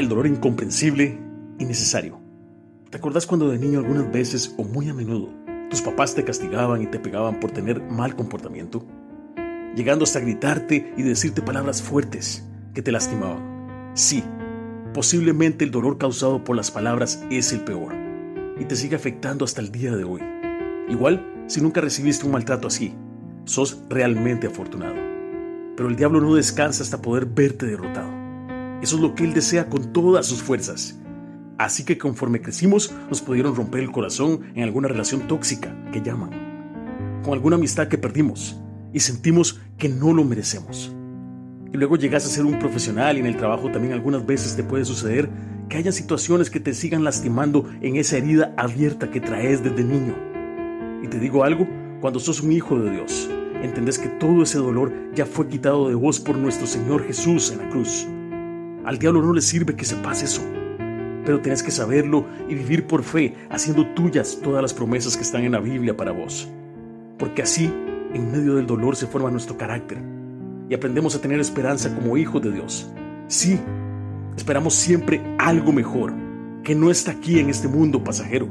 el dolor incomprensible y necesario. ¿Te acordás cuando de niño algunas veces o muy a menudo tus papás te castigaban y te pegaban por tener mal comportamiento? Llegando hasta gritarte y decirte palabras fuertes que te lastimaban. Sí, posiblemente el dolor causado por las palabras es el peor y te sigue afectando hasta el día de hoy. Igual, si nunca recibiste un maltrato así, sos realmente afortunado. Pero el diablo no descansa hasta poder verte derrotado. Eso es lo que Él desea con todas sus fuerzas. Así que conforme crecimos nos pudieron romper el corazón en alguna relación tóxica que llaman, con alguna amistad que perdimos y sentimos que no lo merecemos. Y luego llegas a ser un profesional y en el trabajo también algunas veces te puede suceder que haya situaciones que te sigan lastimando en esa herida abierta que traes desde niño. Y te digo algo, cuando sos un hijo de Dios, entendés que todo ese dolor ya fue quitado de vos por nuestro Señor Jesús en la cruz. Al diablo no le sirve que sepas eso, pero tienes que saberlo y vivir por fe, haciendo tuyas todas las promesas que están en la Biblia para vos. Porque así, en medio del dolor se forma nuestro carácter y aprendemos a tener esperanza como hijos de Dios. Sí, esperamos siempre algo mejor, que no está aquí en este mundo pasajero,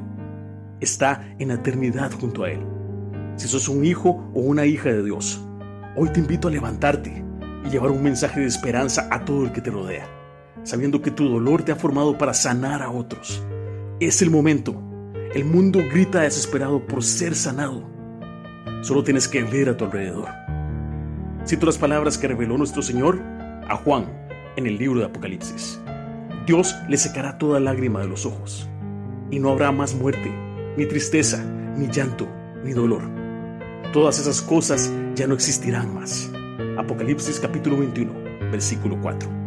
está en la eternidad junto a Él. Si sos un hijo o una hija de Dios, hoy te invito a levantarte y llevar un mensaje de esperanza a todo el que te rodea sabiendo que tu dolor te ha formado para sanar a otros. Es el momento. El mundo grita desesperado por ser sanado. Solo tienes que ver a tu alrededor. Cito las palabras que reveló nuestro Señor a Juan en el libro de Apocalipsis. Dios le secará toda lágrima de los ojos, y no habrá más muerte, ni tristeza, ni llanto, ni dolor. Todas esas cosas ya no existirán más. Apocalipsis capítulo 21, versículo 4.